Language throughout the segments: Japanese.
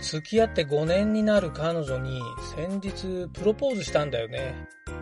付き合って5年になる彼女に先日プロポーズしたんだよね。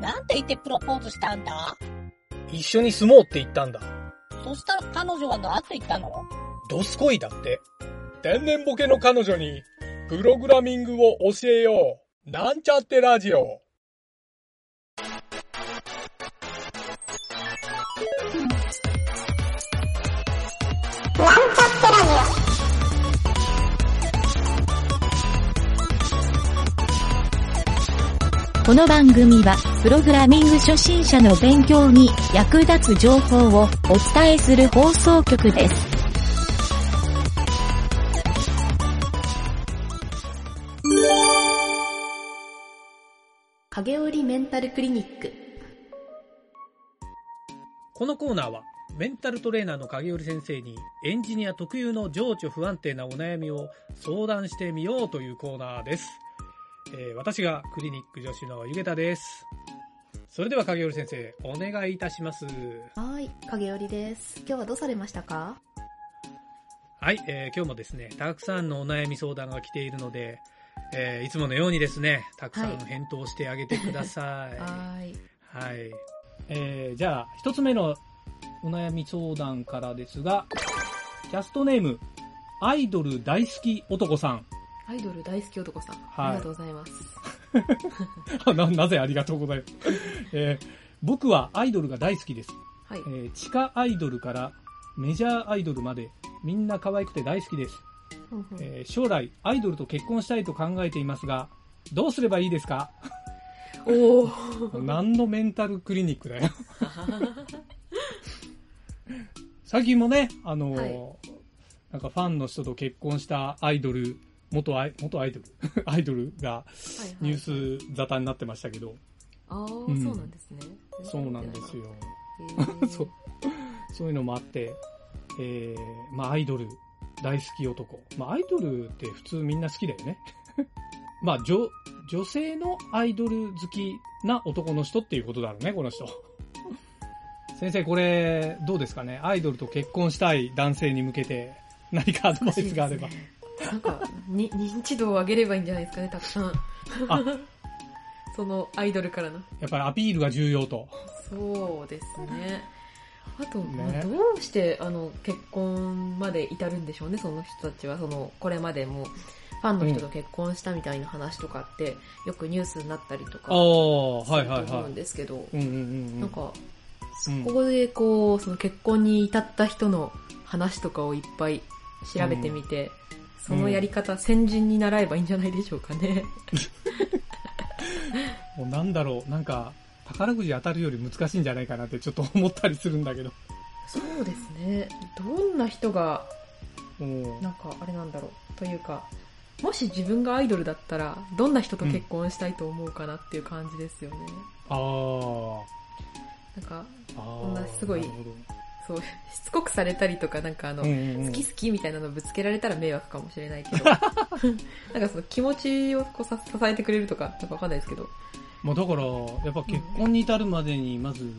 なんて言ってプロポーズしたんだ？一緒に住もうって言ったんだ。そしたら彼女は何て言ったの？ドスコイだって。天然ボケの彼女にプログラミングを教えよう。なんちゃってラジオ。この番組は、プログラミング初心者の勉強に役立つ情報をお伝えする放送局です。影織メンタルクリニックこのコーナーは、メンタルトレーナーの影織先生にエンジニア特有の情緒不安定なお悩みを相談してみようというコーナーです。えー私がクリニック女子のゆげたです。それでは影織先生、お願いいたします。はい影織です今日はどうされましたか？はい、えー今日もですね、たくさんのお悩み相談が来ているので、えーいつものようにですね、たくさんはい返答してあげてください。はーいはい。えー、じゃあ、一つ目のお悩み相談からですが、キャストネーム、アイドル大好き男さん。アイドル大好き男さん、はいありがとうございますあ な、なぜありがとうございます？えー僕はアイドルが大好きです。はいえー地下アイドルからメジャーアイドルまでみんな可愛くて大好きです。えー将来アイドルと結婚したいと考えていますが、どうすればいいですか？おお 何のメンタルクリニックだよ。最近もね、あのーはいなんかファンの人と結婚したアイドル、元アイ元アイドル アイドルがニュース沙汰になってましたけど、ああ、うんそうなんですねそうなんですよ。そうそういうのもあって、えー、まあアイドル大好き男。まあアイドルって普通みんな好きだよね。まあ女、女性のアイドル好きな男の人っていうことだろうね、この人。先生、これ、どうですかね？アイドルと結婚したい男性に向けて何かアドバイスがあれば。なんかに認知度を上げればいいんじゃないですかねたくさん。あ。そのアイドルからの。やっぱりアピールが重要と。そうですね。あと、ね。まあどうしてあの結婚まで至るんでしょうねその人たちは。そのこれまでもファンの人と結婚したみたいな話とかって、よくニュースになったりとかああ、すはいはい。はると思うんですけど、い。うんうんうんうん。なんかうん。ここでこうその結婚に至った人の話とかをいっぱい調べてみて、そのやり方、先人に習えばいいんじゃないでしょうかね。もうなんだろう、なんか、宝くじ当たるより難しいんじゃないかなってちょっと思ったりするんだけど。そうですね。どんな人が、うんなんかあれなんだろう。というか、もし自分がアイドルだったら、どんな人と結婚したいと思うかなっていう感じですよね。あーなんか。こんなすごいそう、しつこくされたりとか、なんかあの、うんうんうん。好き好きみたいなのぶつけられたら迷惑かもしれないけど、なんかその気持ちをこうさ支えてくれるとか、なんかわかんないですけど、まあだから、やっぱ結婚に至るまでに、まず、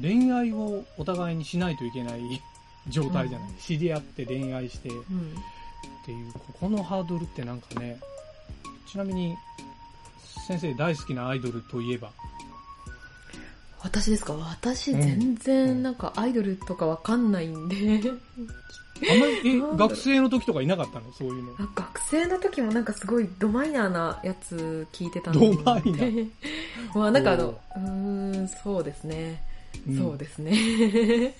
恋愛をお互いにしないといけない 状態じゃない。うん。知り合って恋愛して。っうん。ていう、ここのハードルってなんかね、ちなみに、先生大好きなアイドルといえば、私ですか？私うん。全うん。然なんかアイドルとかわかんないんで、あんまり、学生の時とかいなかったの？そういうの。あ学生の時もなんかすごいドマイナーなやつ聞いてたんで。ドマイナー？まあなんかあの、おうーん、そうですね。うん。そうですね。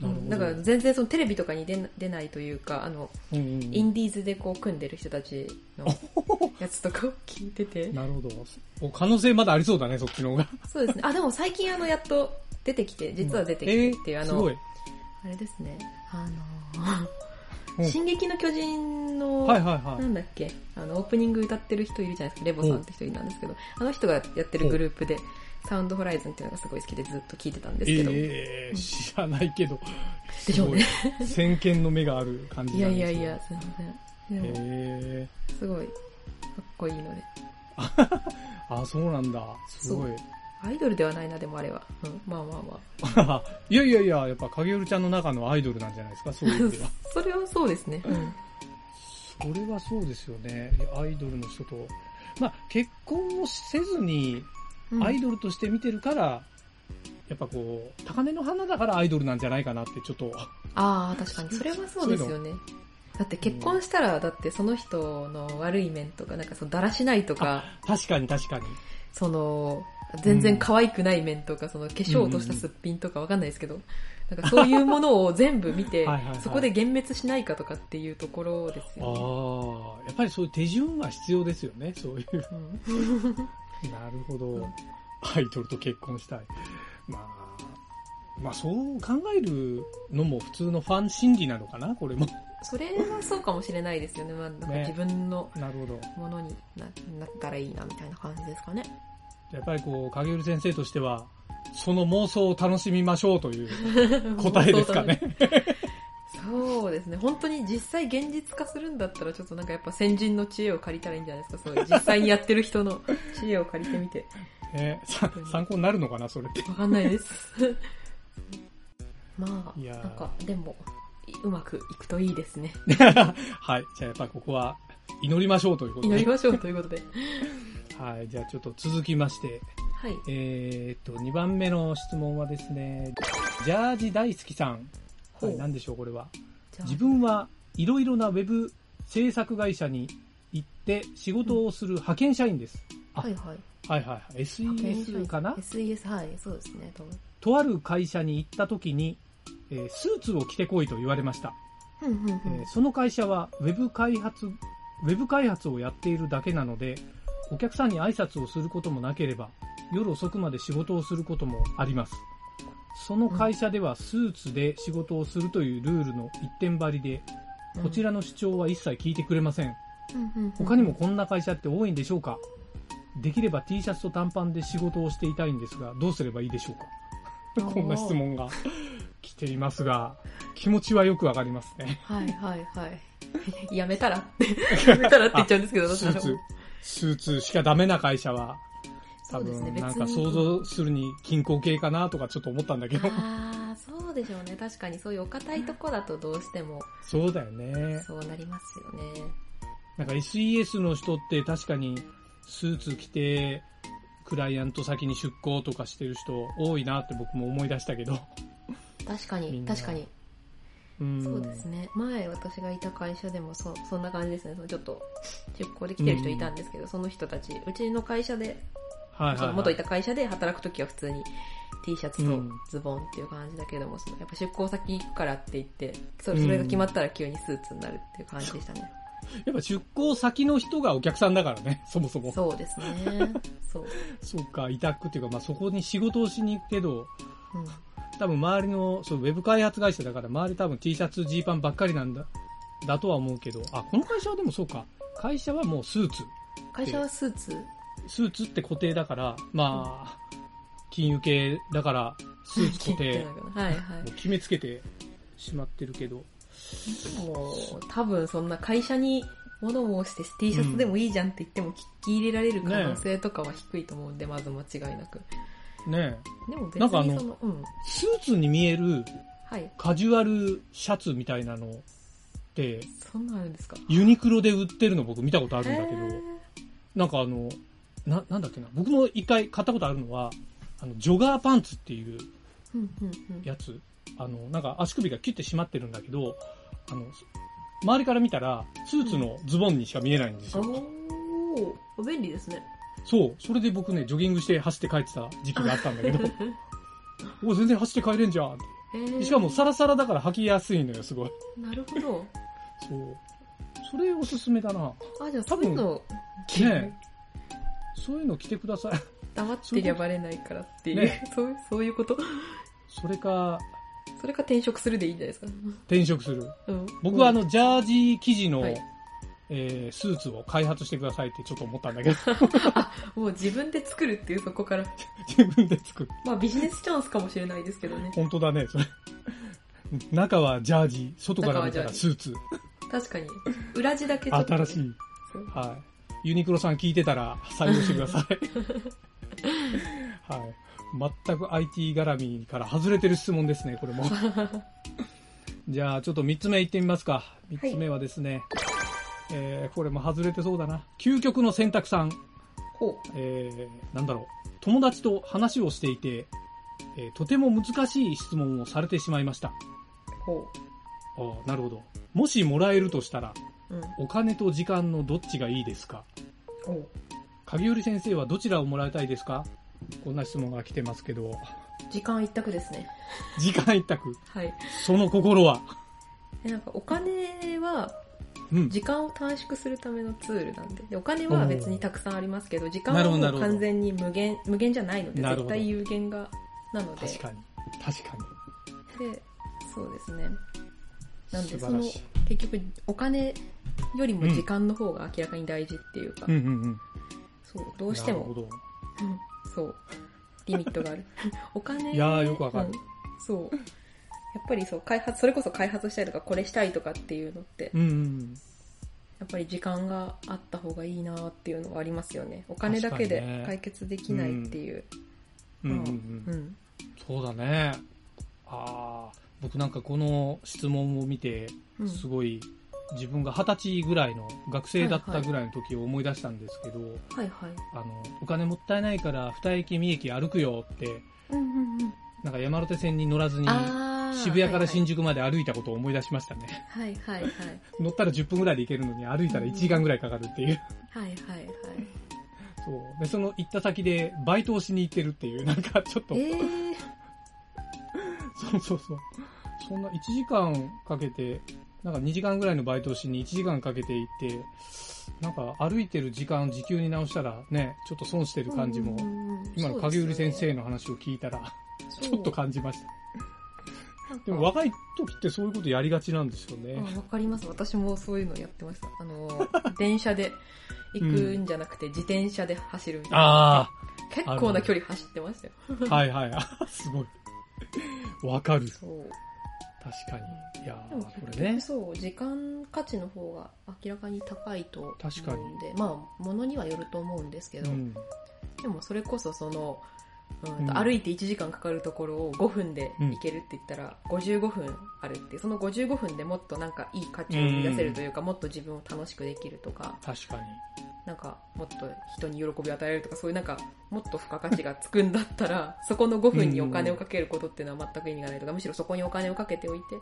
なるほどだから全然そのテレビとかに出な出ないというか、あの、インディーズでこう組んでる人たちの やつとかを聞いてて。なるほど。お可能性まだありそうだね、そっちの方が。そうですね。あ、でも最近あの、やっと出てきて、実は出てきてっていう、あのえーすごい。、あれですね。あうんの、進撃の巨人の、はいはいはい。なんだっけ、あの、オープニング歌ってる人いるじゃないですか、レボさんって人いるんですけど、あの人がやってるグループで、サウンドホライズンっていうのがすごい好きでずっと聞いてたんですけど、ええ知らないけど。でしょうね。先見の目がある感じいやいやいや、すいません。でも、ええすごい、かっこいいので。あ、そうなんだ。すごい。アイドルではないな、でもあれは。うん、まあまあまあ。いやいやいや、やっぱ影るちゃんの中のアイドルなんじゃないですか、そういう意味では。それはそうですね。うん。それはそうですよね。アイドルの人と。まあ、結婚をせずに、うんアイドルとして見てるから、やっぱこう、高嶺の花だからアイドルなんじゃないかなってちょっと、ああ、確かに。それはそうですよね。だって結婚したら、だってその人の悪い面とか、なんかそのだらしないとか、確かに確かに。その、全然可愛くない面とか、その化粧落としたすっぴんとかわかんないですけど、なんかそういうものを全部見てはいはいはい、そこで幻滅しないかとかっていうところですあよね。あ、やっぱりそういう手順は必要ですよね、そういう。うんなるほど。うんアイドルと結婚したい。まあ、まあそう考えるのも普通のファン心理なのかな、これも。それはそうかもしれないですよね。まあ、なんかね自分のなるほど。ものにななったらいいなみたいな感じですかね。やっぱりこう、影織先生としては、その妄想を楽しみましょうという答えですかね。そうですね。本当に実際現実化するんだったら、ちょっとなんかやっぱ先人の知恵を借りたらいいんじゃないですか。そう実際にやってる人の 知恵を借りてみて。ねさ参考になるのかな、それって。わかんないです。まあ、なんか、でも、うまくいくといいですね。はい。じゃあやっぱりここは祈りましょうということで。祈りましょうということで。はい。じゃあちょっと続きまして、はい。えーっと、2番目の質問はですね、ジャージ大好きさん。はい、何でしょう、これは。自分はいろいろなウェブ制作会社に行って仕事をする派遣社員です。あはいはい。はいはいはい。SES かな ?SES、はい、そうですね、多分。とある会社に行った時に、えースーツを着てこいと言われました。うんうんうんえーその会社はウェブ開発、ウェブ開発をやっているだけなので、お客さんに挨拶をすることもなければ、夜遅くまで仕事をすることもあります。その会社ではスーツで仕事をするというルールの一点張りで、こちらの主張は一切聞いてくれません。他にもこんな会社って多いんでしょうか？できれば T シャツと短パンで仕事をしていたいんですが、どうすればいいでしょうか？こんな質問が 来ていますが、気持ちはよくわかりますね。はいはいはい。やめたら？って、やめたらって言っちゃうんですけど、スーツ、スーツしかダメな会社は、多分、別に。なんか想像するに均衡系かなとかちょっと思ったんだけど。ああ、そうでしょうね。確かにそういうお堅いとこだとどうしてもそうだよね。そうなりますよね。なんか SES の人って確かにスーツ着て、クライアント先に出向とかしてる人多いなって僕も思い出したけど。確かに、確かに。うんそうですね。前私がいた会社でもそそんな感じですね。そのちょっと出向で来てる人いたんですけど、その人たち、うちの会社で、はいはい、はい。その元いた会社で働くときは普通に T シャツとうんズボンっていう感じだけども、そのやっぱ出向先行くからって言って、それそれが決まったら急にスーツになるっていう感じでしたね。やっぱ出向先の人がお客さんだからね、そもそも。そうですね。そう。そうか、委託っていうか、まあそこに仕事をしに行くけど、うん多分周りの、そう、ウェブ開発会社だから、周り多分 T シャツ、ジーパンばっかりなんだ、だとは思うけど、あ、この会社はでもそうか。会社はもうスーツ。会社はスーツスーツって固定だから、まあ、金融系だから、スーツ固定、もはいはう決めつけてしまってるけど、い。もう、多分そんな会社に物申して T シャツでもいいじゃんって言っても聞き入れられる可能性とかは低いと思うんで、まず間違いなく。ねでも別にその、うん。スーツに見えるはい。カジュアルシャツみたいなのって、そんなんあるんですか？ユニクロで売ってるの僕見たことあるんだけど、なんかあの、な、なんだっけな、僕も一回買ったことあるのは、あの、ジョガーパンツっていう。やつ、あの、なんか足首がキュッて締まってるんだけど、あの、周りから見たら、スーツのズボンにしか見えないんですよ。おー、便利ですね。そう、それで僕ね、ジョギングして走って帰ってた時期があったんだけど、お全然走って帰れんじゃんって。しかもサラサラだから履きやすいのよ、すごい。なるほど。そう。それおすすめだな。あ、じゃあそういうの、ねそういうの着てください。黙ってりゃバレないからっていう、ね そうそういうこと？それか、それか転職するでいいんじゃないですか？転職する。うん、僕はあの、ジャージ生地の、はいえースーツを開発してくださいってちょっと思ったんだけど、もう自分で作るっていうそこから。自分で作る。まあビジネスチャンスかもしれないですけどね。本当だね、それ。中はジャージ、外から見たらスーツ。確かに。裏地だけちょっと、新しい。はい。ユニクロさん聞いてたら採用してください。はい。全く IT 絡みから外れてる質問ですね、これも。じゃあ、ちょっと3つ目いってみますか。3つ目はですね、えー、これも外れてそうだな。究極の選択さん。ほえー、なんだろう。友達と話をしていて、えーとても難しい質問をされてしまいました。う。ほああ、なるほど。もしもらえるとしたら。お金と時間のどっちがいいですか？ほう。影織先生はどちらをもらいたいですか？こんな質問が来てますけど、時間一択ですね。時間一択？はい。その心は？でなんかお金はうん。時間を短縮するためのツールなんで。でお金は別にたくさんありますけど、時間はもうなるほどなるほど完全に無限、無限じゃないので、なるほど絶対有限が、なので。確かに。確かに。で、そうですね。なんで、その結局、お金よりも時間の方が明らかに大事っていうか、うんうんうん。そう、どうしても。うんそう、リミットがある。お金、いやーよくわかるうんそう。やっぱりそう、開発、それこそ開発したいとか、これしたいとかっていうのって、うんうん。やっぱり時間があった方がいいなっていうのはありますよね。お金だけで解決できないっていう。うんうんうんうん。そうだね。ああ、僕なんかこの質問を見て、うんすごい自分が二十歳ぐらいの学生だったぐらいの時を思い出したんですけど、はいはい。あの、お金もったいないから二駅三駅歩くよって、うんうんうん。なんか山手線に乗らずに渋谷から新宿。宿まで歩いたことを思い出しましたね。はいはいはい。乗ったら10分ぐらいで行けるのに歩いたら1時間ぐらいかかるっていう。はいはいはい。そう。で、その行った先でバイトをしに行ってるっていう、なんかちょっと、えー、そうそうそう。そんな1時間かけて、なんか2時間ぐらいのバイトをしに1時間かけて行って、なんか歩いてる時間時給に直したらね、ちょっと損してる感じも、今の影売先生の話を聞いたら、ちょっと感じました。でも若い時ってそういうことやりがちなんですよね。あわかります。私もそういうのやってました。あの、電車で行くんじゃなくて、自転車で走るみたいな。あ結構な距離走ってましたよ。あ、はいはい。あすごい。わかる。そう。確かに。いやーでもこれね。そう、時間価値の方が明らかに高いと思うんで、確かにまあ、ものにはよると思うんですけど、うん。でもそれこそその、うんうん歩いて1時間かかるところを5分で行けるって言ったら、55分あるってその55分でもっとなんかいい価値を生み出せるというか、もっと自分を楽しくできるとか、確かに。なんかもっと人に喜びを与えるとか、そういうなんかもっと付加価値がつくんだったら、そこの5分にお金をかけることっていうのは全く意味がないとか、むしろそこにお金をかけておいてっ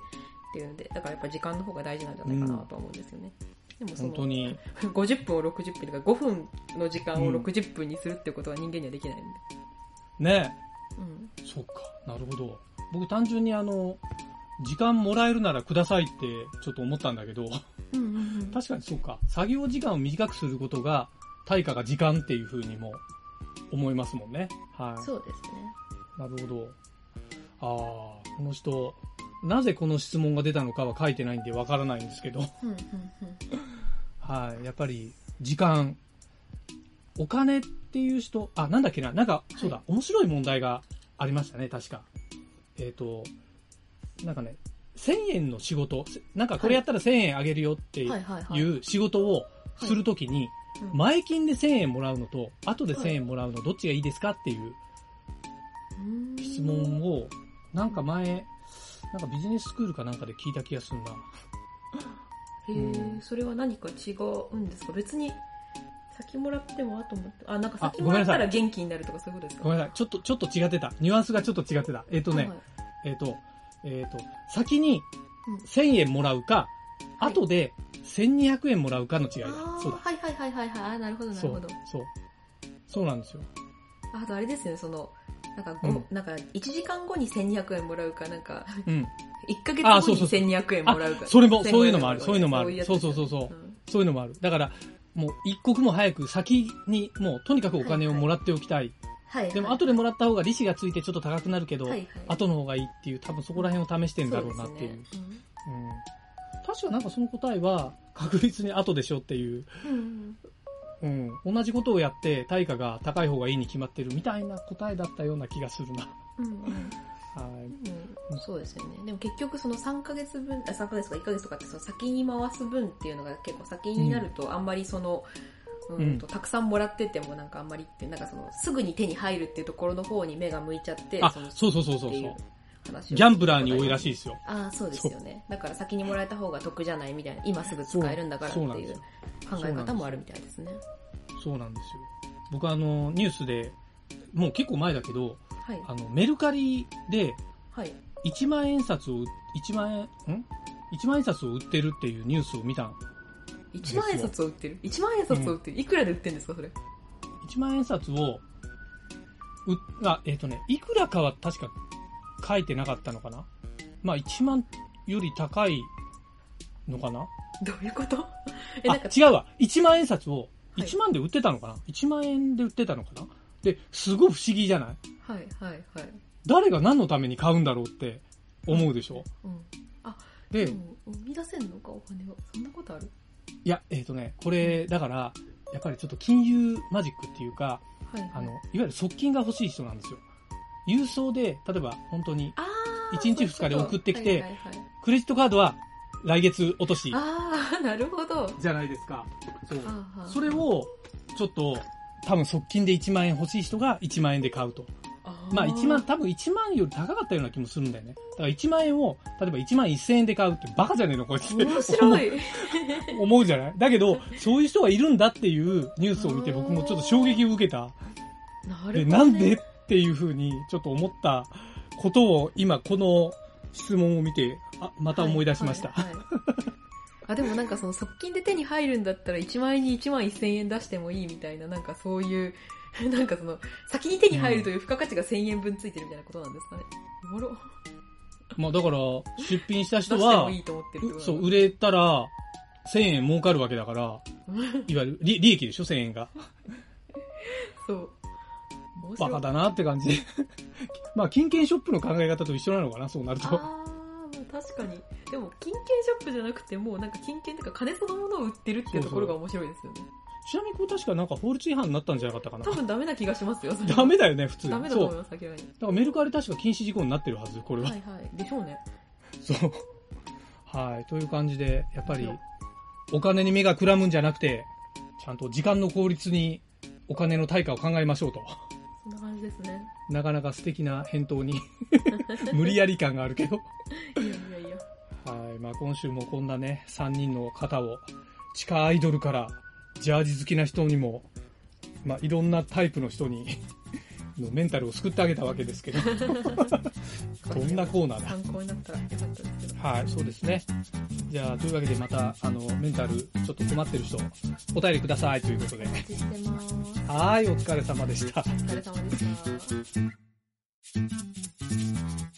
ていうので、だからやっぱ時間の方が大事なんじゃないかなとは思うんですよね。でもその本当に。50分を60分とか5分の時間をうん60分にするってことは人間にはできないんで。ねうん。そっか。なるほど。僕単純にあの、時間もらえるならくださいってちょっと思ったんだけど。確かにそうか。作業時間を短くすることが、対価が時間っていう風にも思いますもんね。はい。そうですね。なるほど。ああ、この人、なぜこの質問が出たのかは書いてないんでわからないんですけど、うんうんはい。やっぱり、時間、お金っていう人、あ、なんだっけな、なんか、そうだ、面白い問題がありましたね、確か。えっ、と、なんかね、1000円の仕事、せなんかこれやったら1000円あげるよっていう仕事をするときに、うん。前金で1000円もらうのと、後で1000円もらうの、どっちがいいですかっていううん。質問を、なんか前、なんかビジネススクールかなんかで聞いた気がするな。へうん。え、それは何か違うんですか？別に、先もらっても後もらって、あ、なんかあ先もらったら元気になるとかそういうことですか？ごめんなさい。ちょっと、ちょっと違ってた。ニュアンスがちょっと違ってた。えっ、とね、はいはい。えっ、と、えっ、と、先にうん1000円もらうか、はい後で1200円もらうかの違いだ。あそうだ。ーはいはいはいはいはい。なるほどなるほど。。そう。そうなんですよ。あとあれですよね、その、なんかご、うんなんか1時間後に1200円もらうか、なんか、うん。1ヶ月後にそうそう1200円もらうか。それも、1500そういうのもある。円そういうのもある。そうそうそうそう。んそういうのもある。だから、もう一刻も早く先に、もうとにかくお金をもらっておきたい。はいはい。でも後でもらった方が利子がついてちょっと高くなるけど、はいはい後の方がいいっていう、多分そこら辺を試してんだろうなっていう。そですねうん。確かなんかその答えは、確実に後でしょっていう、うんうんうん。同じことをやって対価が高い方がいいに決まってるみたいな答えだったような気がするな。うんうんはい。うんそうですよね。でも結局その3ヶ月分、あ3ヶ月とか1ヶ月とかってその先に回す分っていうのが結構先になるとあんまりその、うんとたくさんもらっててもなんかあんまりって、なんかそのすぐに手に入るっていうところの方に目が向いちゃって、あそうそうそうそうそうギャンブラーに多いらしいですよ。ああ、そうですよね。だから先にもらえた方が得じゃないみたいな、今すぐ使えるんだからっていう考え方もあるみたいですね。そうなんですよ。僕あの、ニュースで、もう結構前だけど、はい。あの、メルカリではい。1万円札を、1万円、ん ?1 万円札を売ってるっていうニュースを見たの。1万円札を売ってる ?1 万円札を売ってる、いくらで売ってるんですか、それ？1万円札を、う、あ、えっ、とね、いくらかは確か書いてなかったのかな？まあ1万より高いのかな？どういうこと？え、あなんか、、違うわ。1万円札をはい。1万で売ってたのかな、1万円で売ってたのかな？で、すごい不思議じゃない？はい、はい、はい。誰が何のために買うんだろうって思うでしょ？うん。で、でも、生み出せんのか、お金を。そんなことある？いや、えっ、とね、これ、だから、やっぱりちょっと金融マジックっていうか、はい、はい。あの、いわゆる側近が欲しい人なんですよ。郵送で、例えば本当に、あー一日二日で送ってきてはいはいはいクレジットカードは来月落としああ、なるほど。じゃないですか。そう。はあはあそれ、を、ちょっと、多分側近で1万円欲しい人が1万円で買うと。まあ1万、多分1万より高かったような気もするんだよね。だから1万円を、例えば1万1000円で買うってバカじゃねえのこいつって。面白い。思うじゃない？だけど、そういう人がいるんだっていうニュースを見て僕もちょっと衝撃を受けた。で、なるほど、ね。なんでっていうふうにちょっと思ったことを今この質問を見て、あ、また思い出しました。はいはいはいあ、でもなんかその側近で手に入るんだったら1万円に1万1000円出してもいいみたいな、なんかそういう、なんかその、先に手に入るという付加価値が1000円分ついてるみたいなことなんですかね。おもろ。まあだから、出品した人はもい、いと思ってるってことうそう、売れたら、1000円儲かるわけだから、いわゆる利利益でしょ、1000円が。そう。バカだなって感じ。まあ、金券ショップの考え方と一緒なのかな、そうなると。ああ確かに。でも、金券ショップじゃなくて、もうなんか金券とか金そのものを売ってるっていうところが面白いですよね。ちなみにこれ確かなんか法律違反になったんじゃなかったかな？多。分ダメな気がしますよ。ダメだよね、普通。ダメだ。と思います、明らかに。だからメルカリ確か禁止事項になってるはず、これは。はいはい。でしょうね。そう。はい。という感じで、やっぱり、お金に目がくらむんじゃなくて、ちゃんと時間の効率にお金の対価を考えましょうと。そんな感じですね。なかなか素敵な返答に、無理やり感があるけど。いやいやいや。はい。まあ今週もこんなね、3人の方を、地下アイドルから、ジャージ好きな人にも、まあいろんなタイプの人に、のメンタルを救ってあげたわけですけど。こんなコーナーだ。参考になったらよかったですけど。はい、そうですね。じゃあ、というわけでまた、あの、メンタルちょっと困ってる人、お便りくださいということで。お待ちしてます。はい、お疲れ様でした。お疲れ様でした。